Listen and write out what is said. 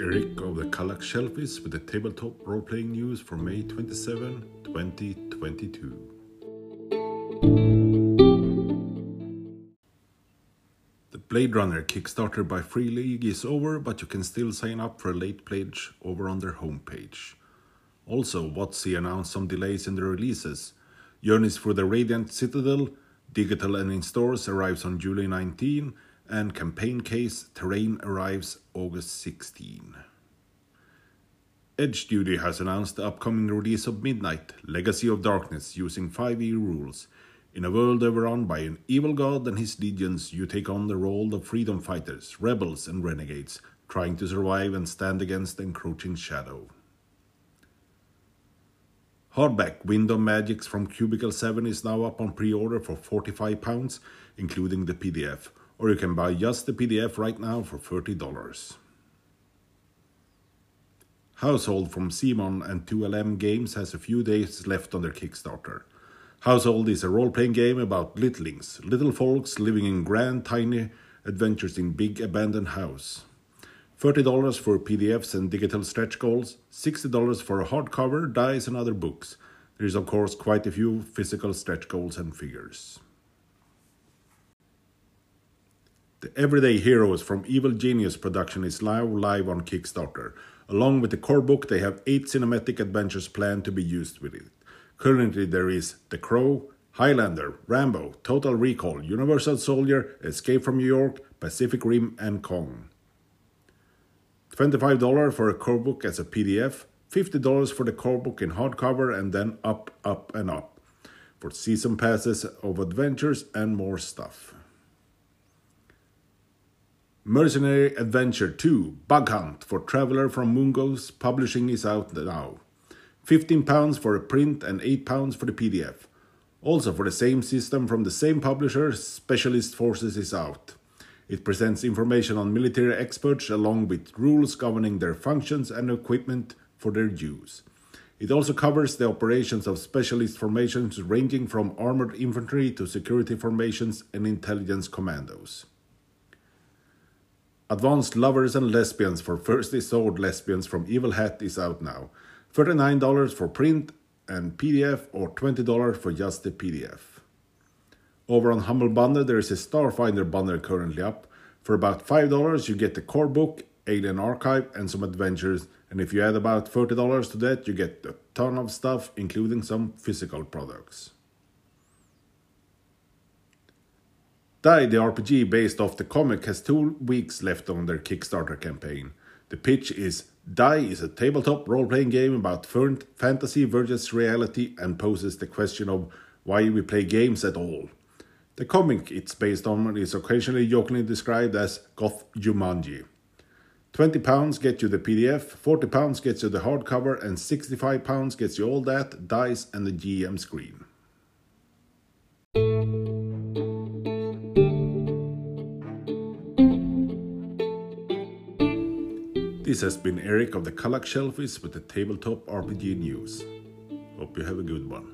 Eric of the Kallax Shelfies with the tabletop role playing news for May 27, 2022. The Blade Runner Kickstarter by Free League is over, but you can still sign up for a late pledge over on their homepage. Also, WotC announced some delays in the releases. Journeys for the Radiant Citadel, digital and in stores, arrives on July 19, and campaign case Terrain arrives August 16. Edge Studio has announced the upcoming release of Midnight, Legacy of Darkness, using 5e rules. In a world overrun by an evil god and his legions, you take on the role of freedom fighters, rebels, and renegades, trying to survive and stand against the encroaching shadow. Hardback Wind of Magics from Cubicle 7 is now up on pre order for £45, including the PDF or you can buy just the PDF right now for $30. Household from Simon and 2LM Games has a few days left on their Kickstarter. Household is a role playing game about littlings, little folks living in grand, tiny adventures in big abandoned house. $30 for PDFs and digital stretch goals, $60 for a hardcover, dice, and other books. There is, of course, quite a few physical stretch goals and figures. The Everyday Heroes from Evil Genius production is now live on Kickstarter. Along with the core book, they have eight cinematic adventures planned to be used with it. Currently, there is The Crow, Highlander, Rambo, Total Recall, Universal Soldier, Escape from New York, Pacific Rim, and Kong. $25 for a core book as a PDF, $50 for the core book in hardcover, and then up, up, and up for season passes of adventures and more stuff. Mercenary Adventure 2 Bug Hunt for Traveller from Mongoose publishing is out now. £15 for a print and £8 for the PDF. Also, for the same system from the same publisher, Specialist Forces is out. It presents information on military experts along with rules governing their functions and equipment for their use. It also covers the operations of specialist formations ranging from armored infantry to security formations and intelligence commandos. Advanced Lovers and Lesbians for Thirsty Sword Lesbians from Evil Hat is out now. $39 for print and PDF or $20 for just the PDF. Over on Humble Bundle, there is a Starfinder bundle currently up. For about $5, you get the core book, Alien Archive, and some adventures. And if you add about $30 to that, you get a ton of stuff, including some physical products. Die the RPG based off the comic has two weeks left on their Kickstarter campaign. The pitch is Die is a tabletop role playing game about fantasy versus reality and poses the question of why we play games at all. The comic it's based on is occasionally jokingly described as Goth Jumanji. £20 gets you the PDF, £40 gets you the hardcover, and £65 gets you all that, dice, and the GM screen. This has been Eric of the Kallax Shelfies with the Tabletop RPG News. Hope you have a good one.